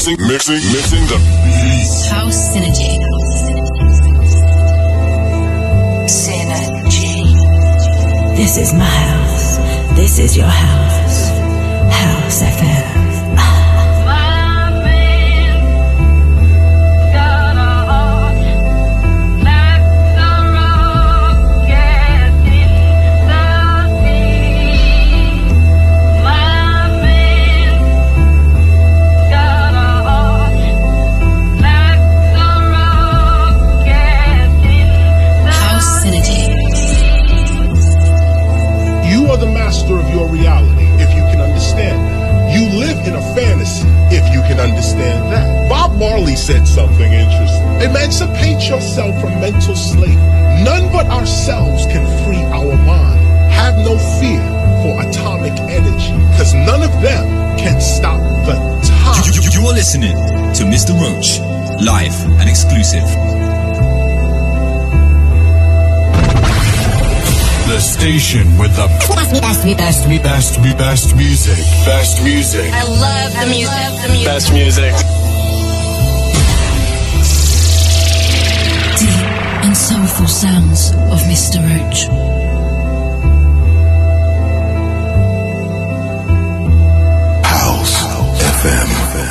mixing, mixing, mixing the beats. House Synergy. Synergy. This is my house. This is your house. House FM. Marley said something interesting. Emancipate yourself from mental slavery. None but ourselves can free our mind. Have no fear for atomic energy, because none of them can stop the time. You, you, you are listening to Mr. Roach, live and exclusive. The station with the best, best, best, best, best, best music. Best music. I love the music. Best music. soulful sounds of Mr. Roach. House FM.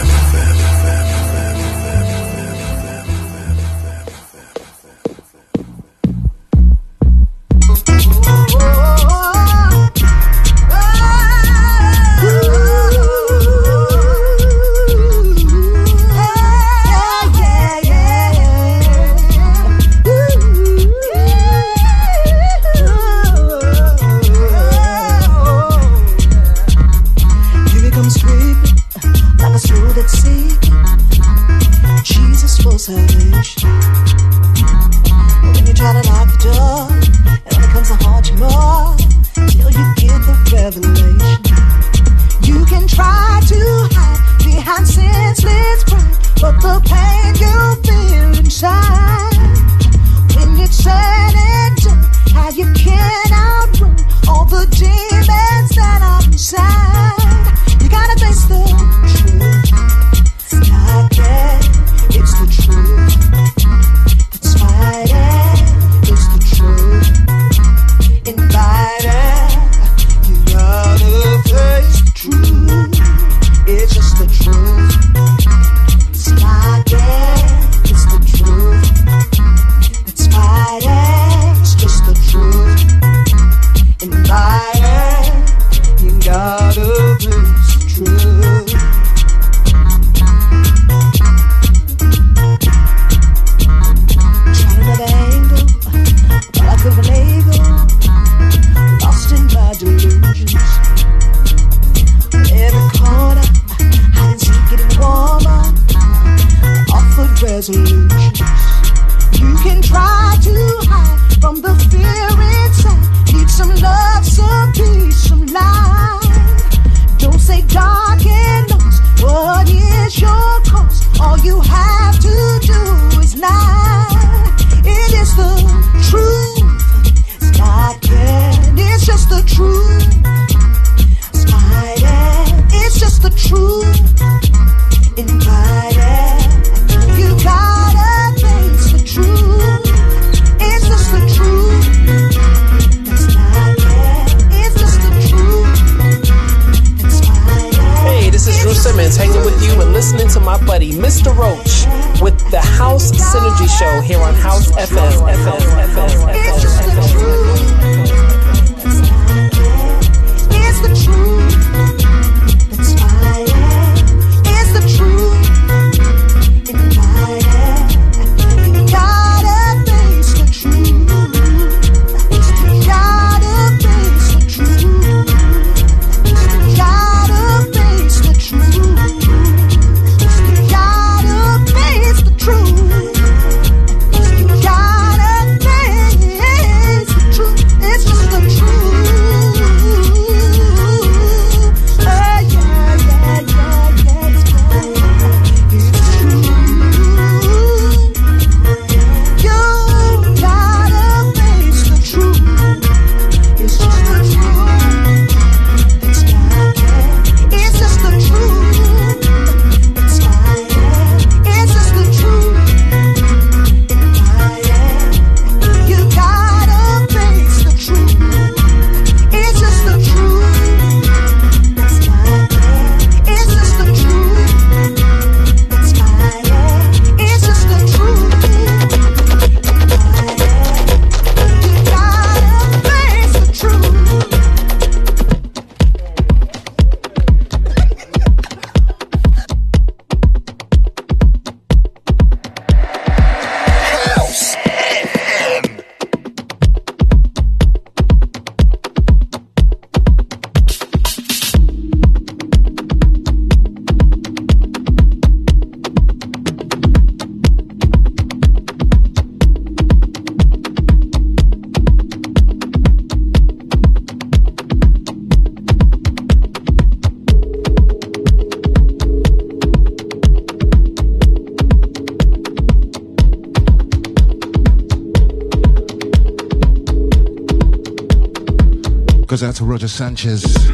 Sanchez.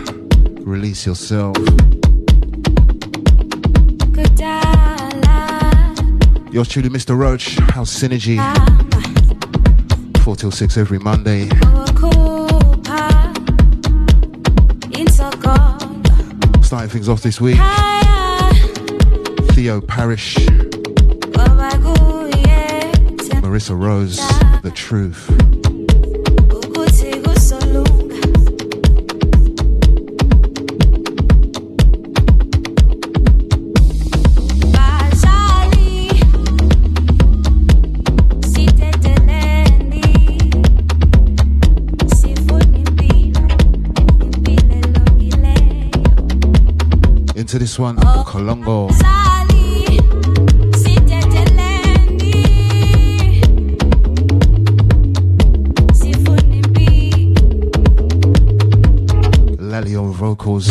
Release yourself. Yours truly, Mr. Roach. House Synergy. 4 till 6 every Monday. Starting things off this week. Theo Parrish. Marissa Rose. The Truth. Into this one, Kolongo. Lalio vocals.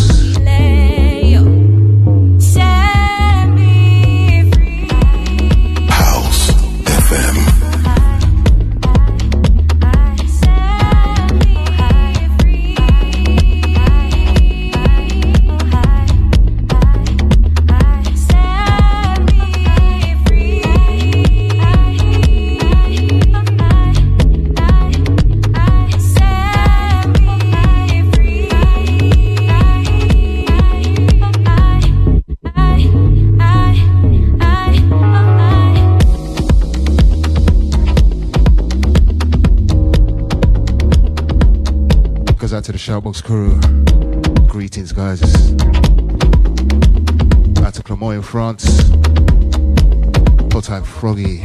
Out to the Shoutbox crew. Greetings, guys. Out to Clermont in France. Hot type Froggy.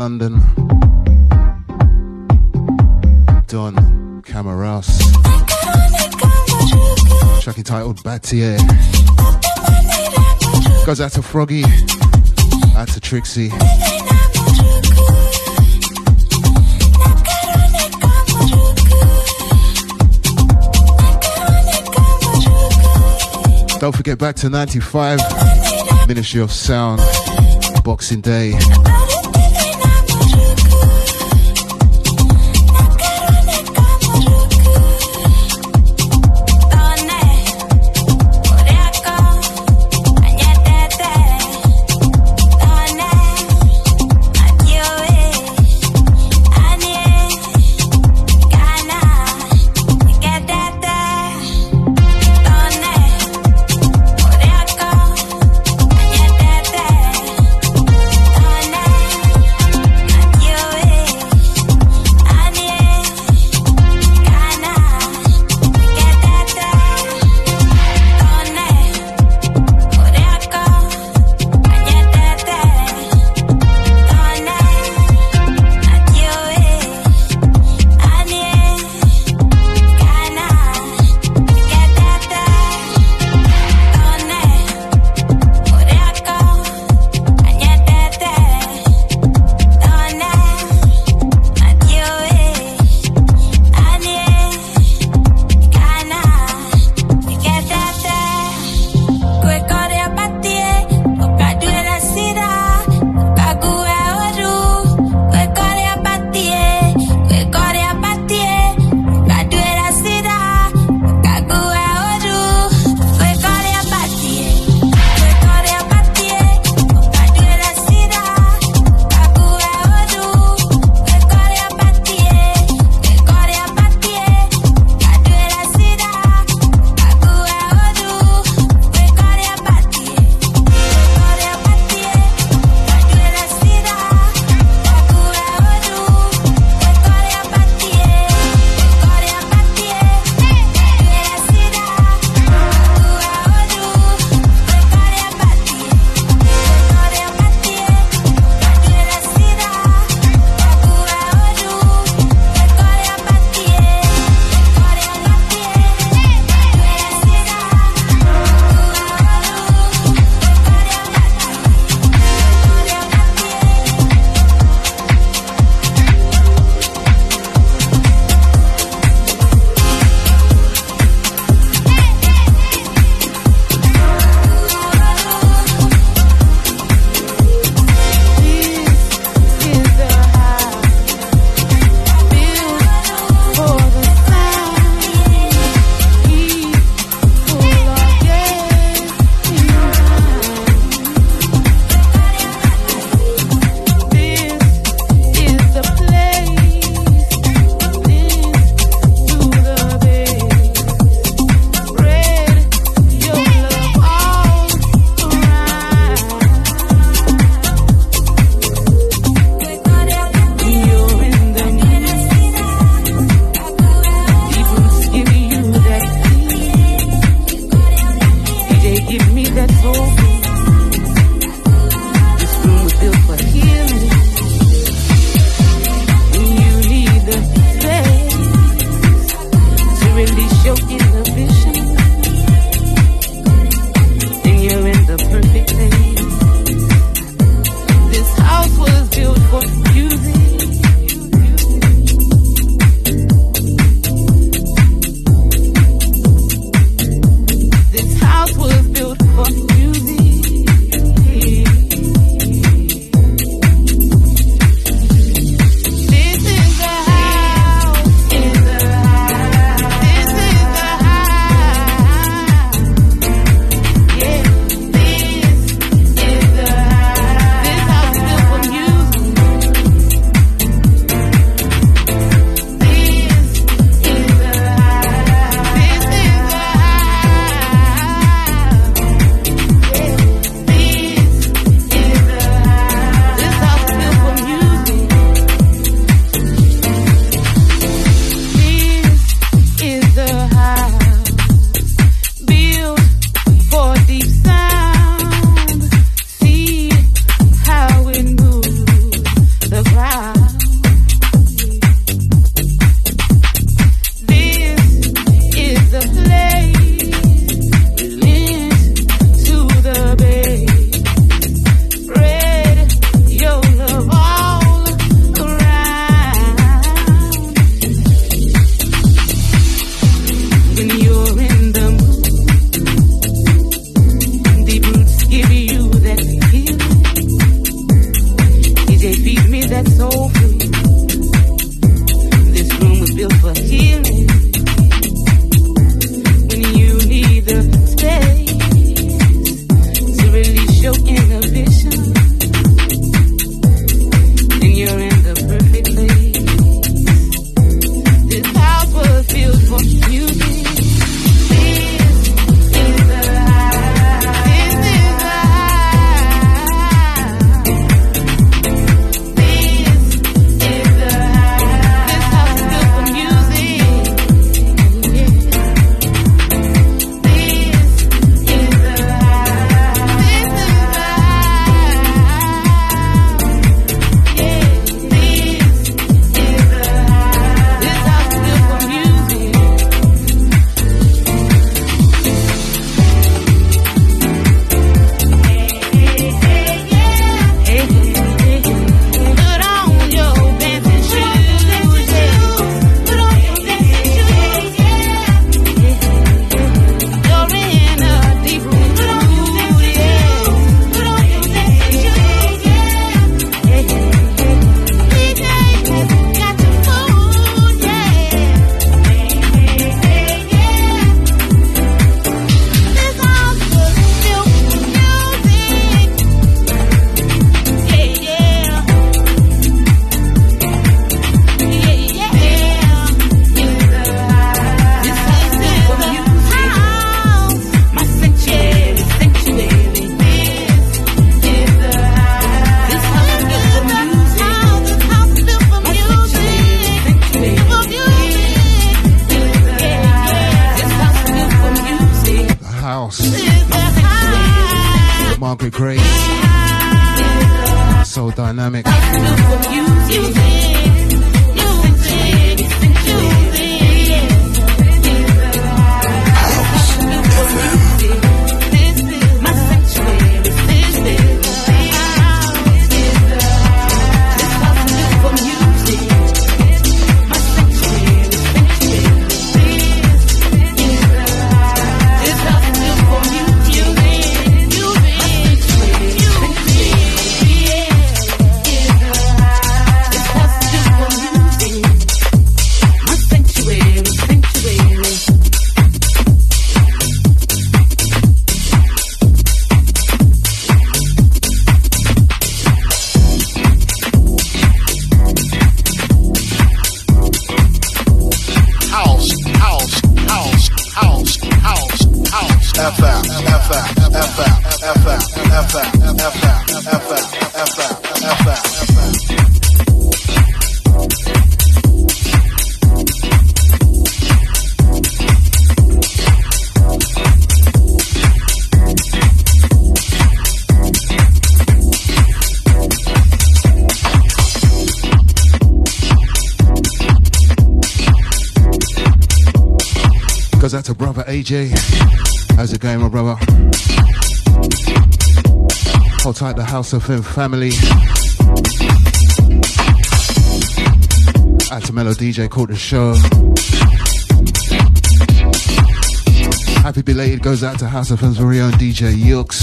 London. Don Camaras. Track entitled Batier. Goes out to Froggy, out to Trixie. Don't forget back to 95, Ministry of Sound, Boxing Day. House FM family. At Mellow DJ called the show. Happy belated goes out to House FM's very own DJ Yux.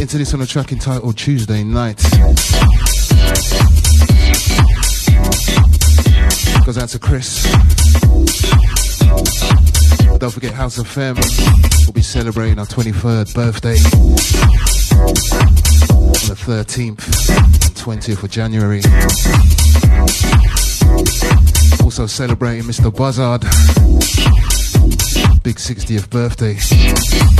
into this on a track entitled Tuesday Night. Goes out to Chris. Don't forget House FM. We'll be celebrating our 23rd birthday on the 13th and 20th of January. Also celebrating Mr. Buzzard. Big 60th birthday.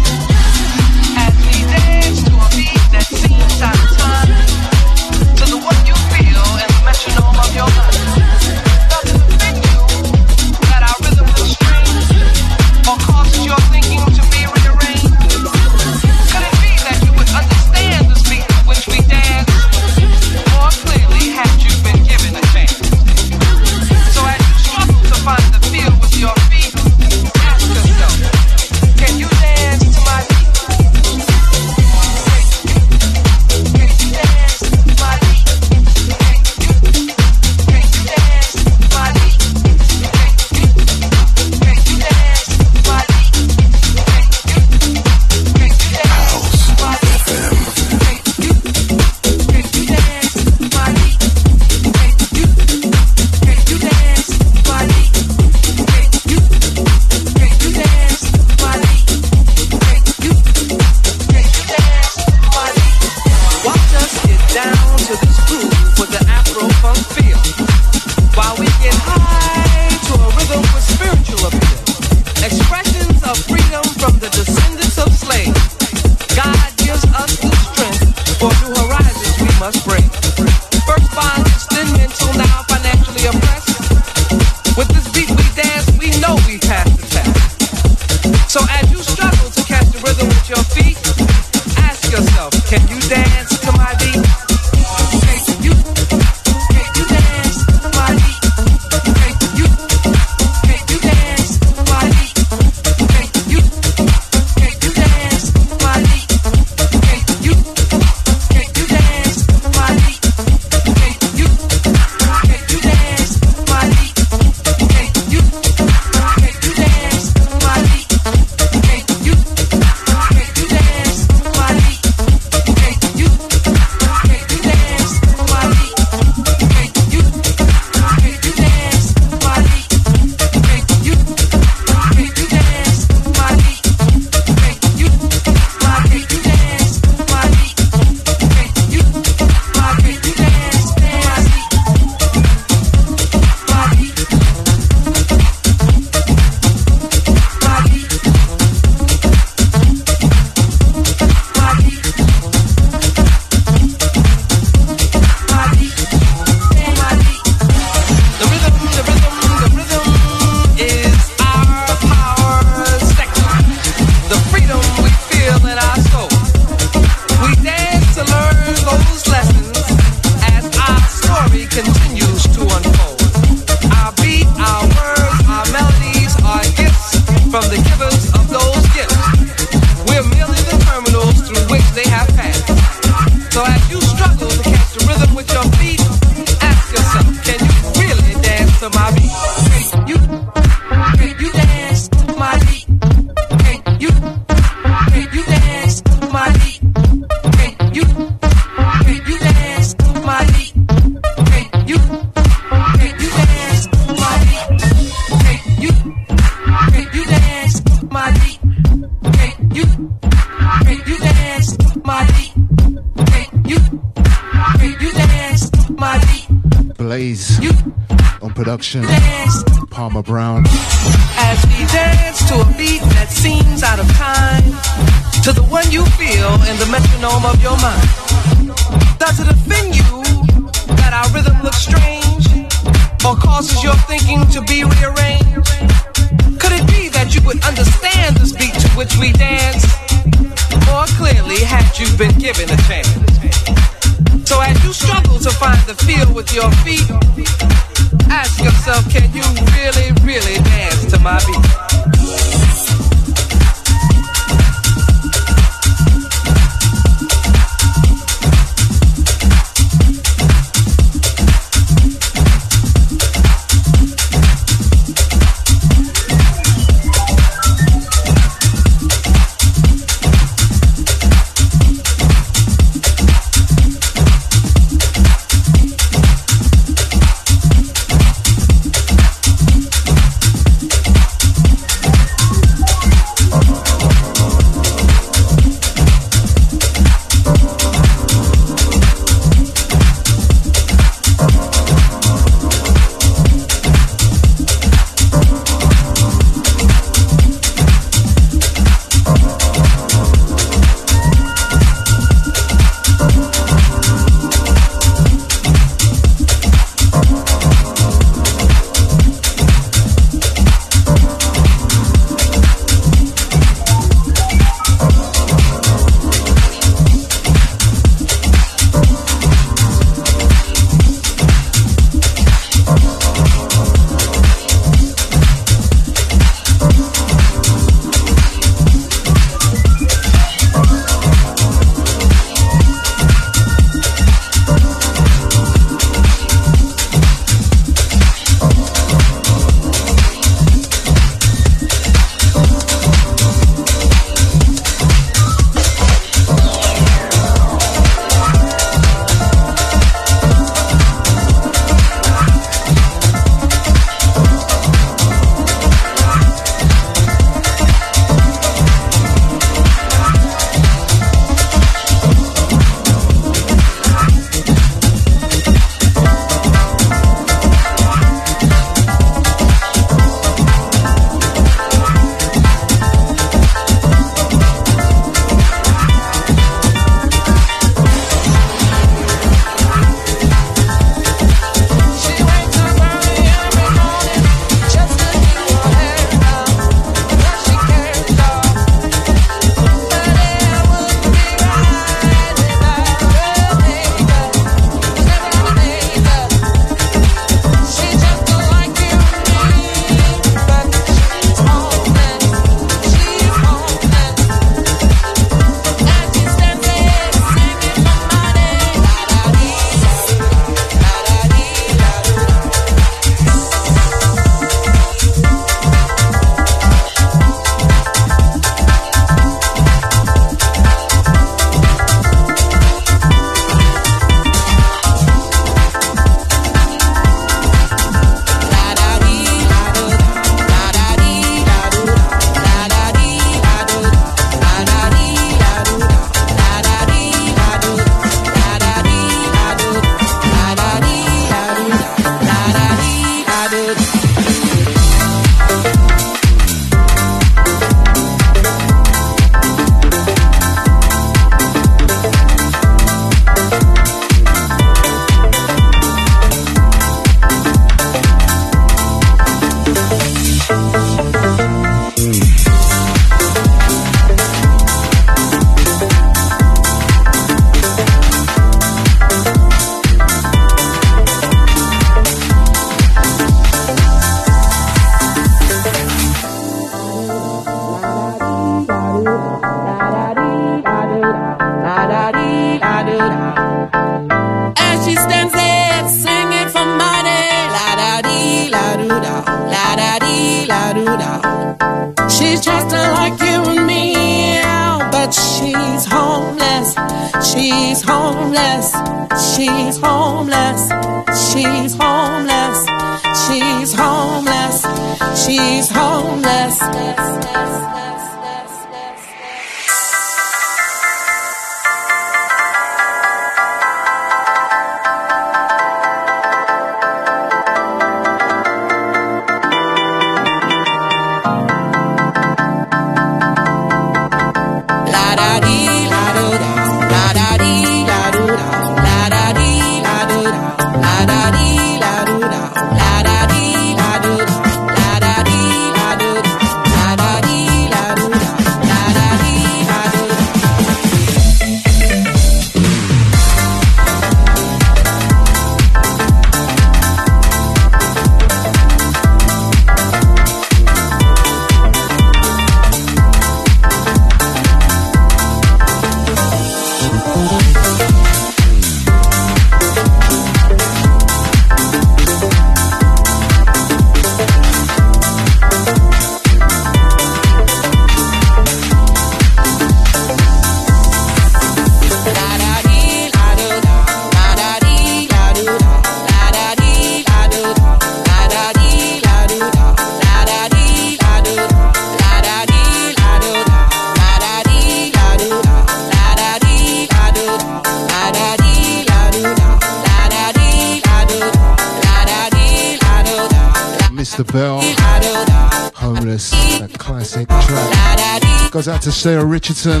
To Sarah Richardson.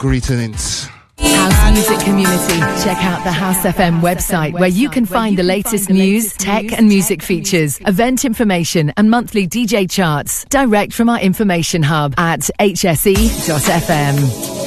Greetings. House music community. Check out the House FM website where you can find the latest news, tech, and music features, event information, and monthly DJ charts direct from our information hub at hse.fm.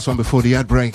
Last one before the ad break.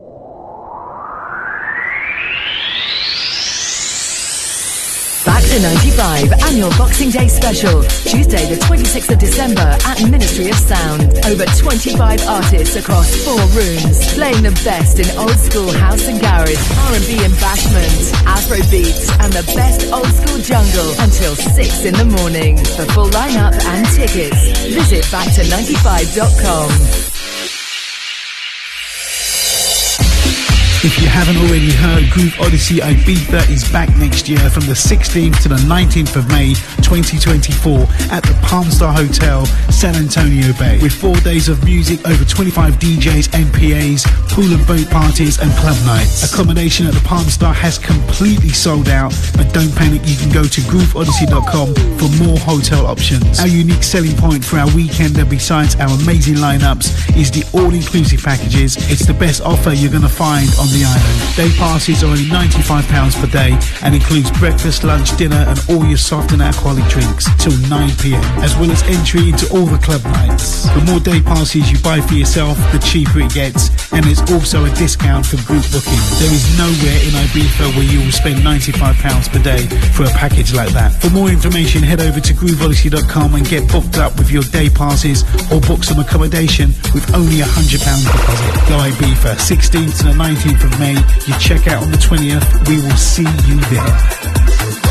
95 annual Boxing Day special. Tuesday, the 26th of December at Ministry of Sound. Over 25 artists across four rooms, playing the best in old school house and garage, R&B and bashment, Afro beats, and the best old school jungle until 6 in the morning. For full lineup and tickets, visit back295.com. If you haven't already heard, Groove Odyssey Ibiza is back next year from the 16th to the 19th of May 2024 at the Palmstar Hotel, San Antonio Bay. With four days of music, over 25 DJs, MPAs, pool and boat parties, and club nights. Accommodation at the Palmstar has completely sold out, but don't panic, you can go to grooveodyssey.com for more hotel options. Our unique selling point for our weekender, besides our amazing lineups, is the all-inclusive packages. It's the best offer you're going to find on the island. Day passes are only £95 per day and includes breakfast, lunch, dinner, and all your soft and alcoholic drinks till 9pm, as well as entry into all the club nights. The more day passes you buy for yourself, the cheaper it gets, and there's also a discount for group booking. There is nowhere in Ibiza where you will spend £95 per day for a package like that. For more information, head over to grooveodyssey.com and get booked up with your day passes or book some accommodation with only a £100 deposit. Go Ibiza, 16th to the 19th 19th of May. You check out on the 20th. We will see you there.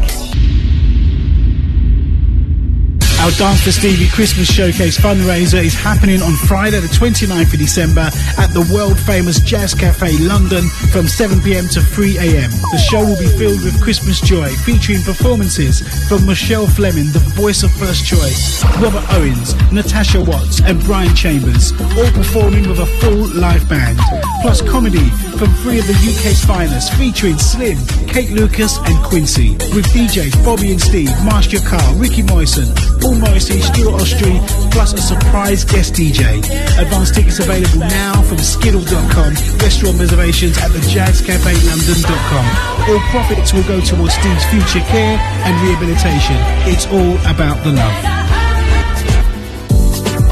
big. Our Dance for Stevie Christmas Showcase fundraiser is happening on Friday, the 29th of December at the world famous Jazz Cafe London from 7pm to 3am. The show will be filled with Christmas joy, featuring performances from Rochelle Fleming, the voice of First Choice, Robert Owens, Natasha Watts, and Brian Chambers, all performing with a full live band. Plus comedy from three of the UK's finest, featuring Slim, Kate Lucas, and Quincy, with DJs Bobby and Steve, Master Car, Ricky Moyson, Paul Morrissey, Stuart Ostry, plus a surprise guest DJ. Advance tickets available now from skiddle.com, restaurant reservations at thejazzcafelondon.com. All profits will go towards Steve's future care and rehabilitation. It's all about the love.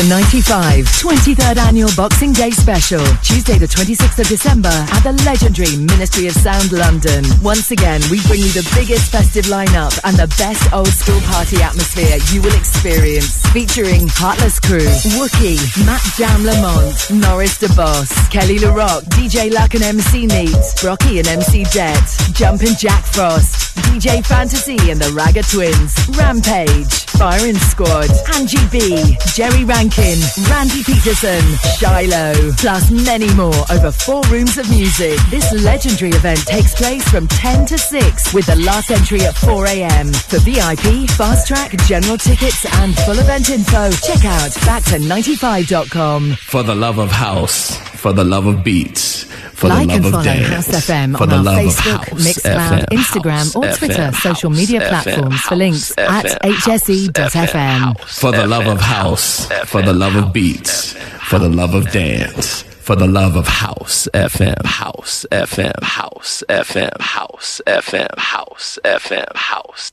To 95, 23rd annual Boxing Day special, Tuesday the 26th of December at the legendary Ministry of Sound London. Once again, we bring you the biggest festive lineup and the best old school party atmosphere you will experience. Featuring Heartless Crew, Wookie, Matt Jam Lamont, Norris Da Boss, Kelly Le Roc, DJ Luck and MC Neat, Brockie and MC Det, Jumpin' Jack Frost, DJ Fantasy and the Ragga Twins, Rampage, Firing Squad, Angie B, Jerry Rankin, Randy Peterson, Shiloh, plus many more over four rooms of music. This legendary event takes place from 10 to 6 with the last entry at 4 a.m. For VIP, fast track, general tickets and full event info, check out back to95.com. For the love of house, for the love of beats, for like the and follow of dance, House FM for on the our love Facebook, of house, Mixcloud, FM, Instagram, house, or Twitter FM, social media FM, platforms for house, links at FM, hse.fm. for the love of house, for the love of beats, for the love of dance, for the love of house, FM, house, FM, house, FM, house, FM, house, FM, house.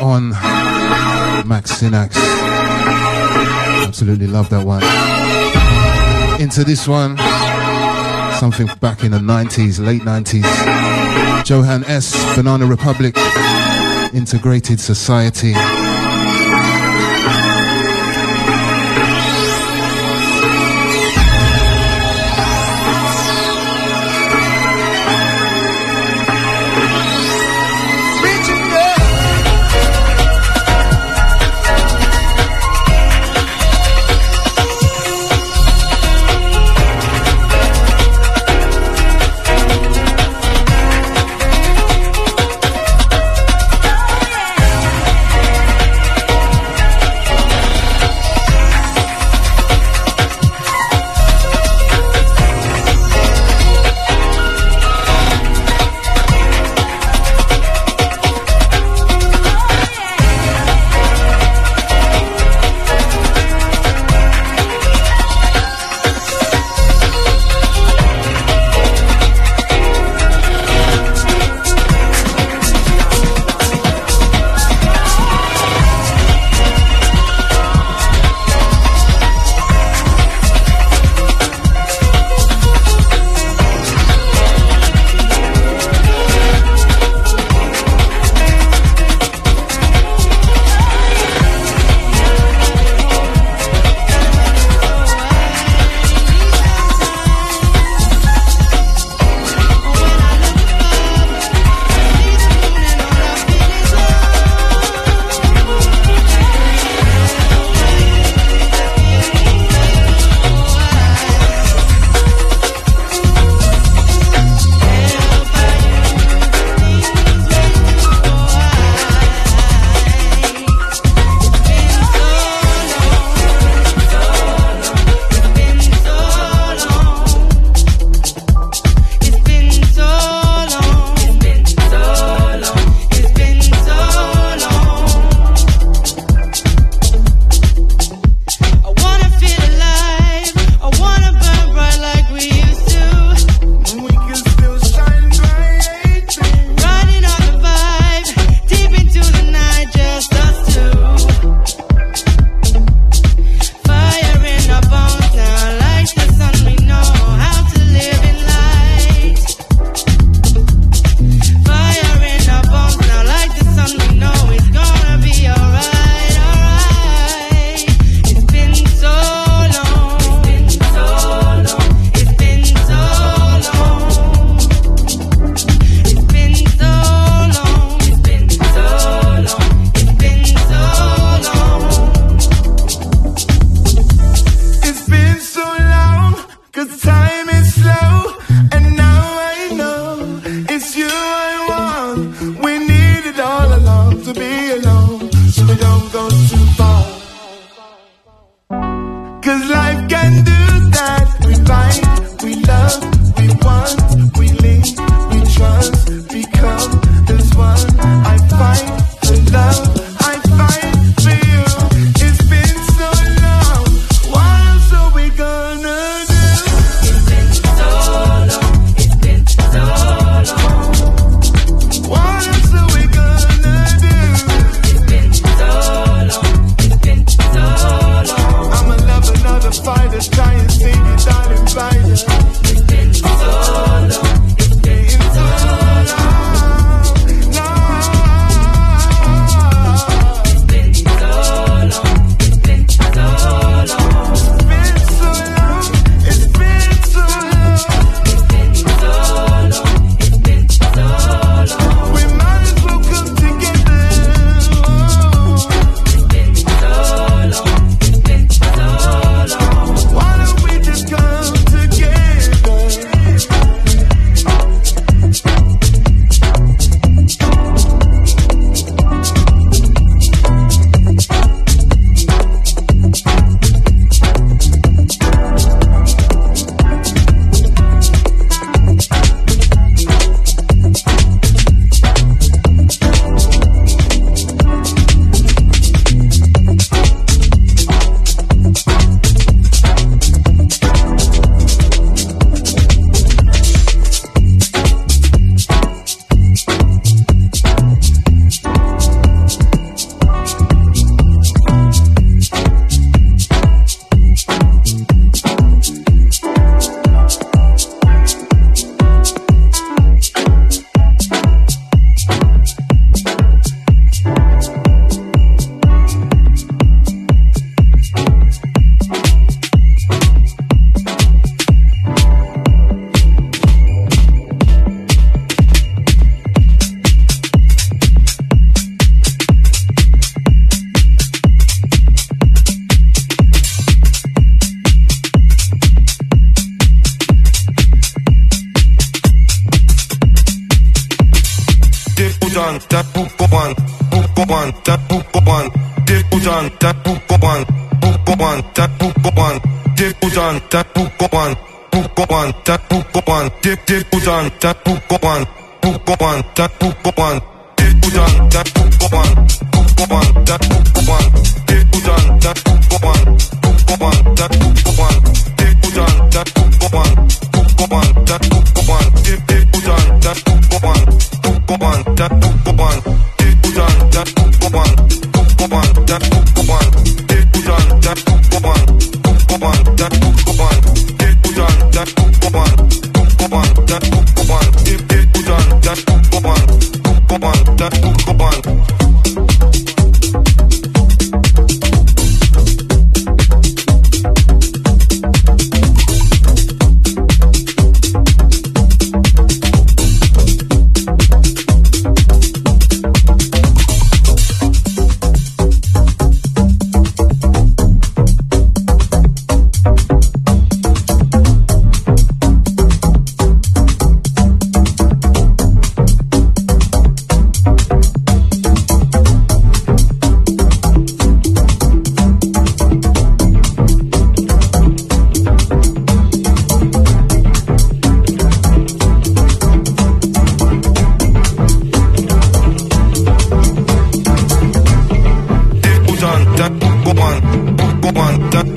on Max Sinax. Absolutely love that one. Into this one, something back in the 90s, late 90s. Johan S. Banana Republic, Integrated Society.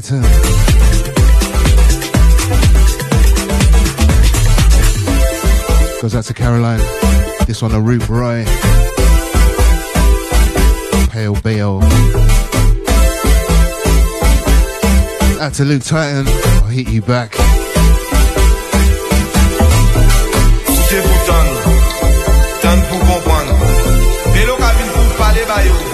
Titan. Goes out to Caroline. This one, a Root Roy. Pale Bale. Out to Luke Titan. I'll hit you back. C'est pour Tan, Tan pour comprendre. Vélo cabine pour parler, bah yo.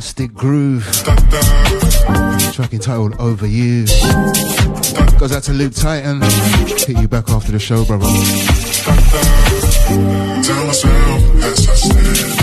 Plastic Groove. Track entitled Over You. Goes out to Luke Titan. Hit you back after the show, brother. Tell myself as I stand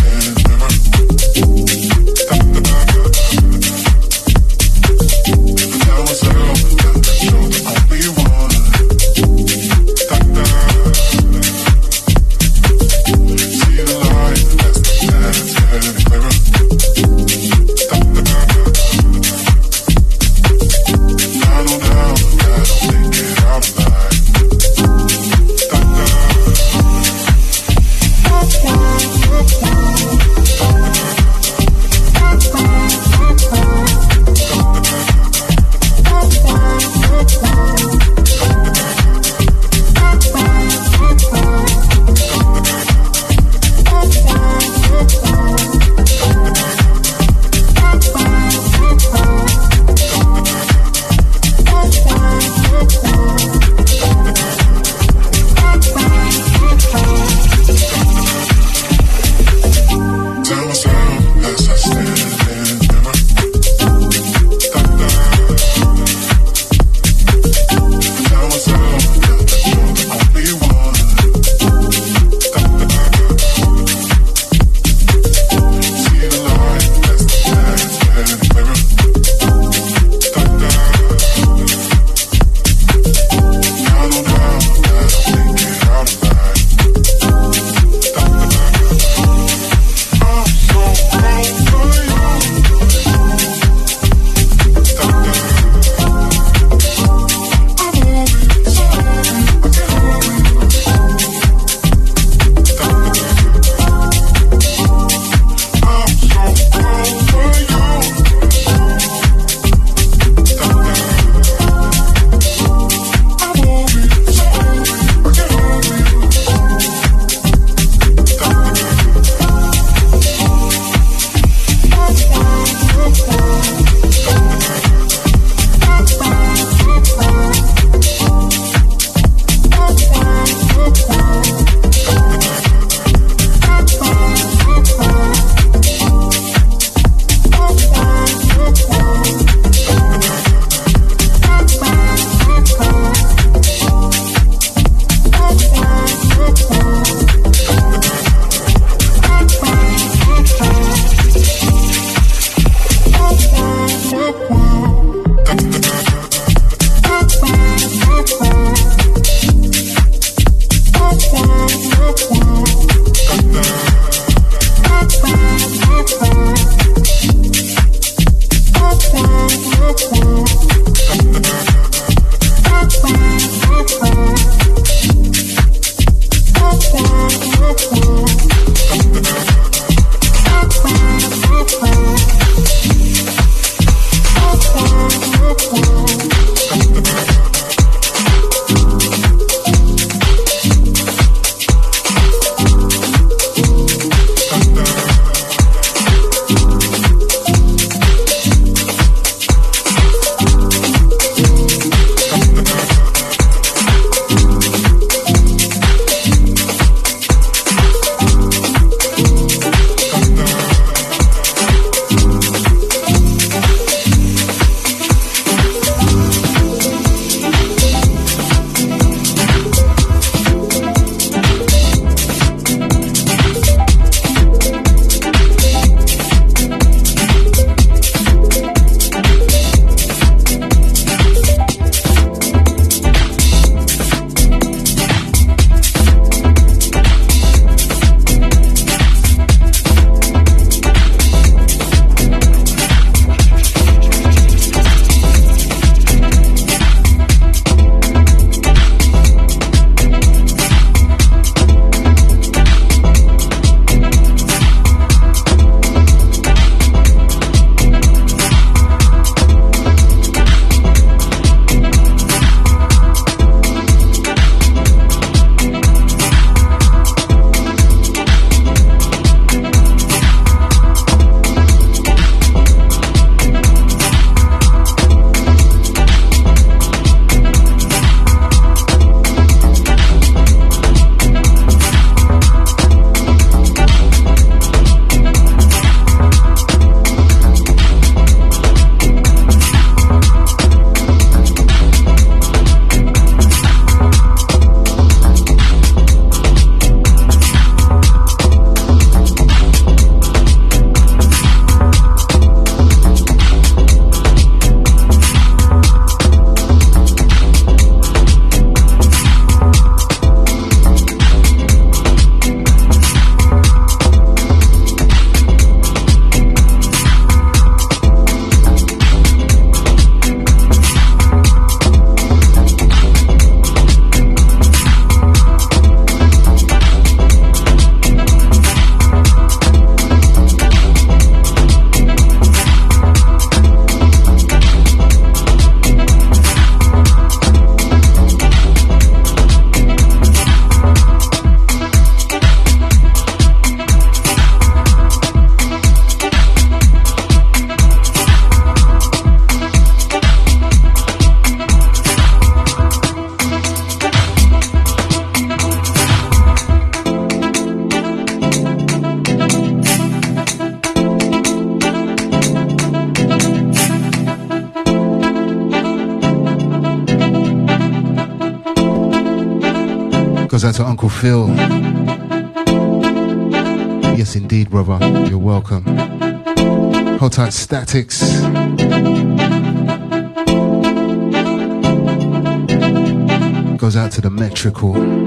Statics. Goes out to the metrical.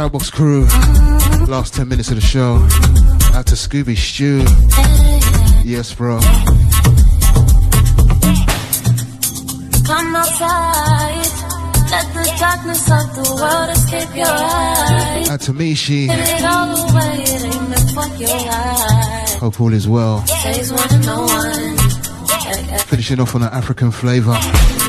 Soundbox crew. Last 10 minutes of the show. Out to Scooby Stew. Yes, bro. Come outside. Let the darkness of the world escape your eyes. Out to Mishi. Hope all is well. Finishing off on an African flavor.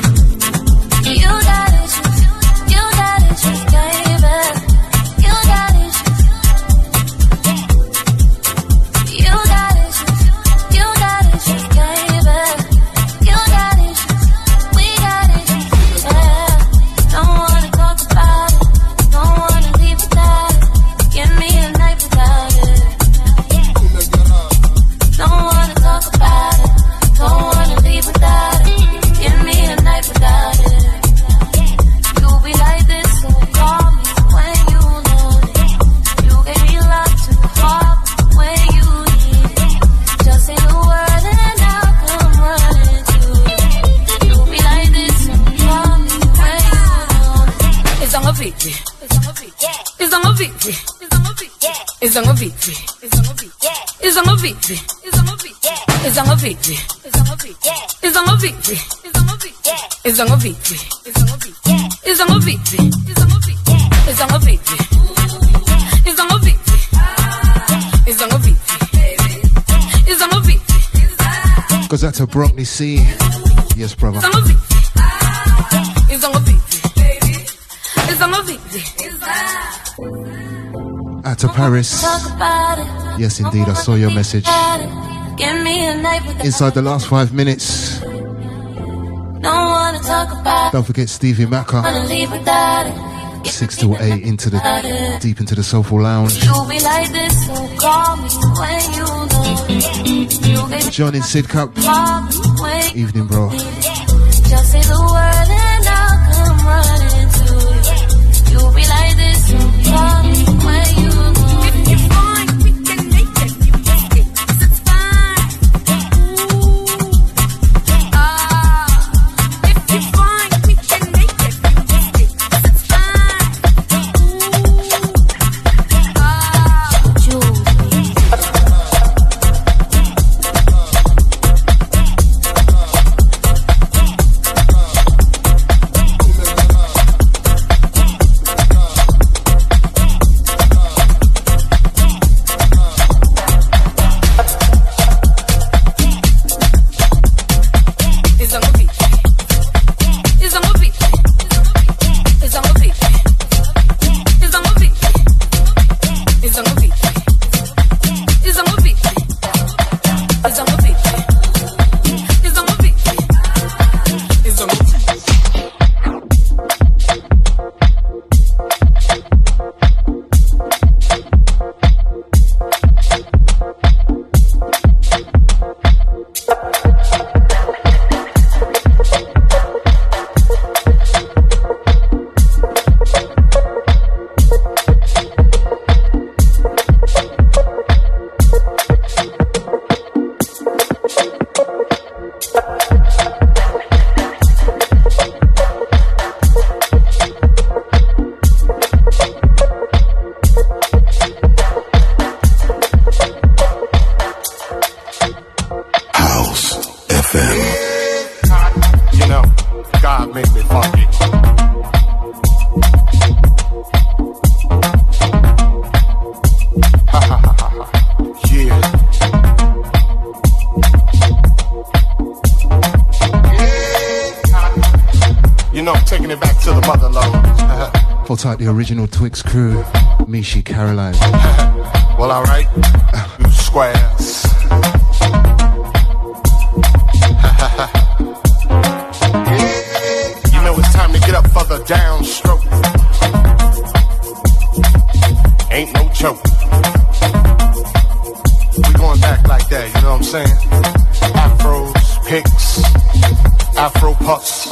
to Broccoli C. Yes, brother. It's on It's on It's on Out to Paris. Yes, indeed. I saw your message. Inside the last five minutes. Don't forget Stevie Macca. Six to eight into the deep into the soulful lounge. John in Sidcup. Evening, bro. Shouts out the original Twix crew, Mishi Caroline. Well, alright, squares. you know it's time to get up for the downstroke. Ain't no joke. We going back like that, you know what I'm saying? Afros, picks, Afro puffs.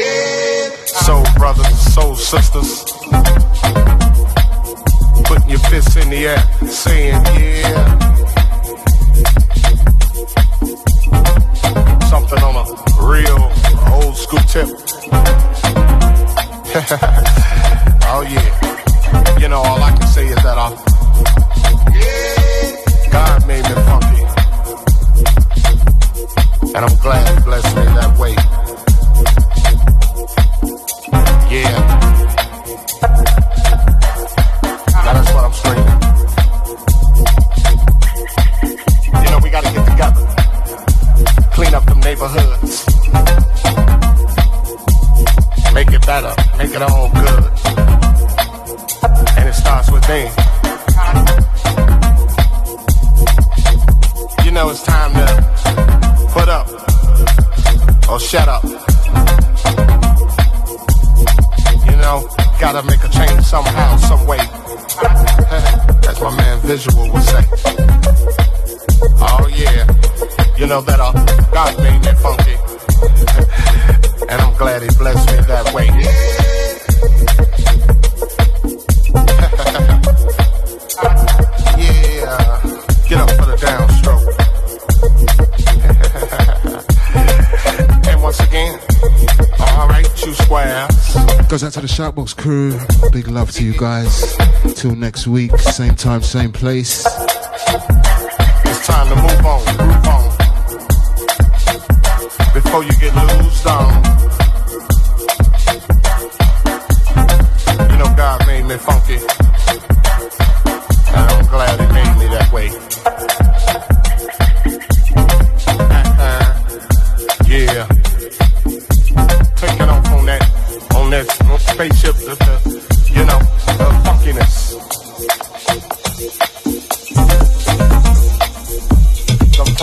Crew. Big love to you guys. Till next week, same time, same place.